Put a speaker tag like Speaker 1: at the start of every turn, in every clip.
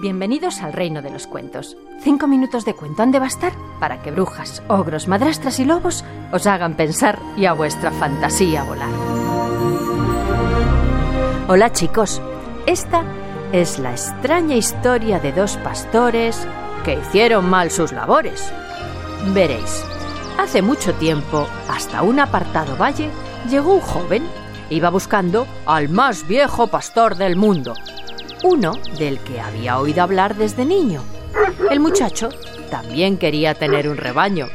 Speaker 1: Bienvenidos al reino de los cuentos. Cinco minutos de cuento han de bastar para que brujas, ogros, madrastras y lobos os hagan pensar y a vuestra fantasía volar. Hola chicos, esta es la extraña historia de dos pastores que hicieron mal sus labores. Veréis, hace mucho tiempo, hasta un apartado valle, llegó un joven. Iba buscando al más viejo pastor del mundo, uno del que había oído hablar desde niño. El muchacho también quería tener un rebaño.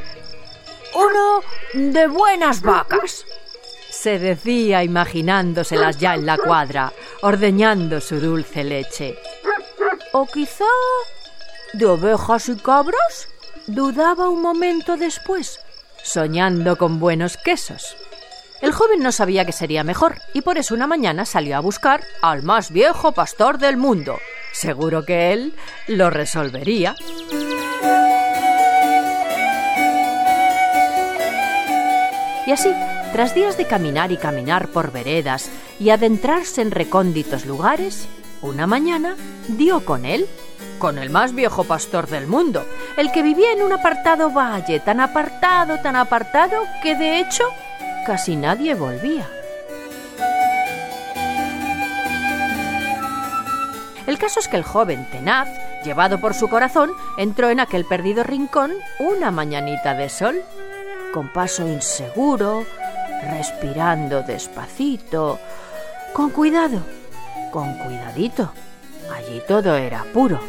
Speaker 1: Uno de buenas vacas, se decía imaginándoselas ya en la cuadra, ordeñando su dulce leche. O quizá de ovejas y cabras, dudaba un momento después, soñando con buenos quesos. El joven no sabía que sería mejor y por eso una mañana salió a buscar al más viejo pastor del mundo. Seguro que él lo resolvería. Y así, tras días de caminar y caminar por veredas y adentrarse en recónditos lugares, una mañana dio con él, con el más viejo pastor del mundo, el que vivía en un apartado valle, tan apartado, tan apartado, que de hecho casi nadie volvía. El caso es que el joven tenaz, llevado por su corazón, entró en aquel perdido rincón una mañanita de sol, con paso inseguro, respirando despacito, con cuidado, con cuidadito. Allí todo era puro.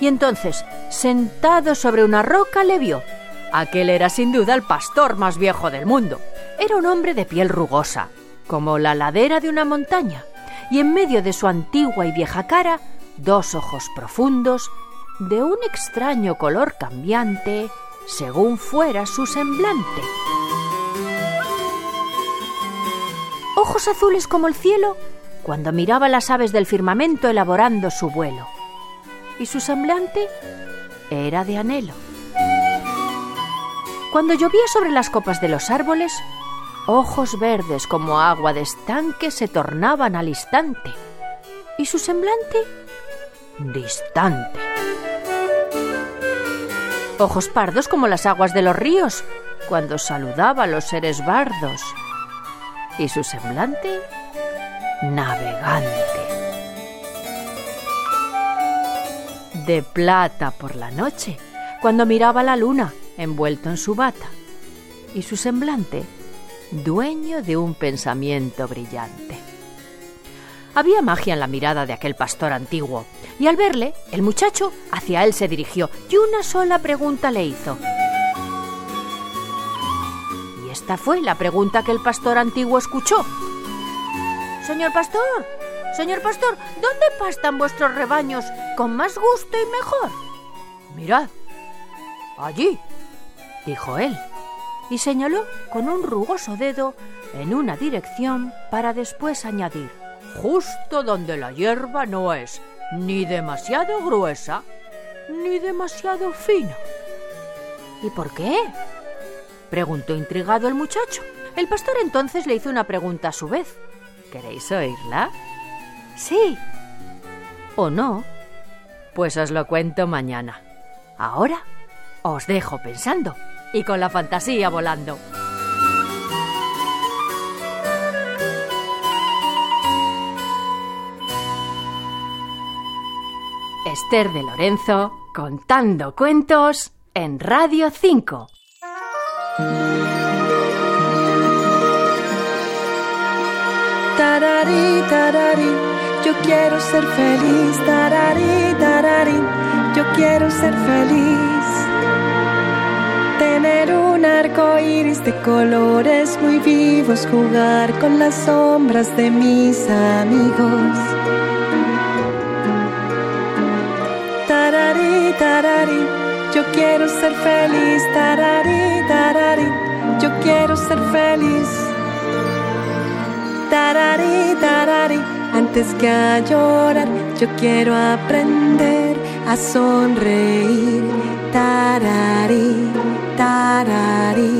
Speaker 1: Y entonces, sentado sobre una roca, le vio. Aquel era sin duda el pastor más viejo del mundo. Era un hombre de piel rugosa, como la ladera de una montaña, y en medio de su antigua y vieja cara, dos ojos profundos, de un extraño color cambiante, según fuera su semblante. Ojos azules como el cielo, cuando miraba las aves del firmamento elaborando su vuelo. Y su semblante era de anhelo. Cuando llovía sobre las copas de los árboles, ojos verdes como agua de estanque se tornaban al instante y su semblante distante. Ojos pardos como las aguas de los ríos cuando saludaba a los seres bardos y su semblante navegante. De plata por la noche cuando miraba la luna envuelto en su bata y su semblante dueño de un pensamiento brillante. Había magia en la mirada de aquel pastor antiguo, y al verle, el muchacho hacia él se dirigió y una sola pregunta le hizo. Y esta fue la pregunta que el pastor antiguo escuchó. Señor pastor, señor pastor, ¿dónde pastan vuestros rebaños con más gusto y mejor? Mirad, allí, dijo él y señaló con un rugoso dedo en una dirección para después añadir, justo donde la hierba no es ni demasiado gruesa ni demasiado fina. ¿Y por qué? preguntó intrigado el muchacho. El pastor entonces le hizo una pregunta a su vez. ¿Queréis oírla? Sí. ¿O no? Pues os lo cuento mañana. Ahora os dejo pensando y con la fantasía volando. Esther de Lorenzo contando cuentos en Radio 5.
Speaker 2: Tarari, tarari, yo quiero ser feliz, tarari, tarari, yo quiero ser feliz. Arco iris de colores muy vivos, jugar con las sombras de mis amigos. Tarari, tarari, yo quiero ser feliz, tarari, tarari, yo quiero ser feliz. Tarari, tarari, antes que a llorar, yo quiero aprender a sonreír. Tarari, tarari.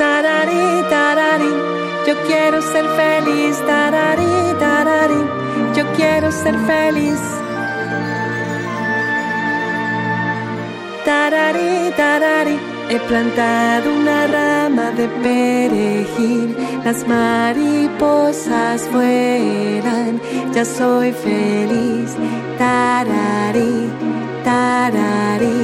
Speaker 2: Tarari, tarari, yo quiero ser feliz. Tarari, tarari, yo quiero ser feliz. Tarari, tarari, he plantado una rama de perejil, las mariposas vuelan, ya soy feliz. Tarari, tarari.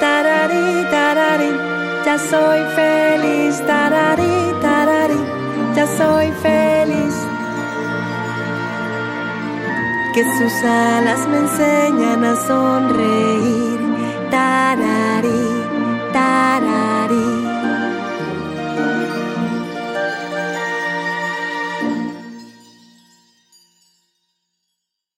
Speaker 2: Tarari, tarari, ya soy feliz. Tarari, tarari, ya soy feliz. Que sus alas me enseñan a sonreír.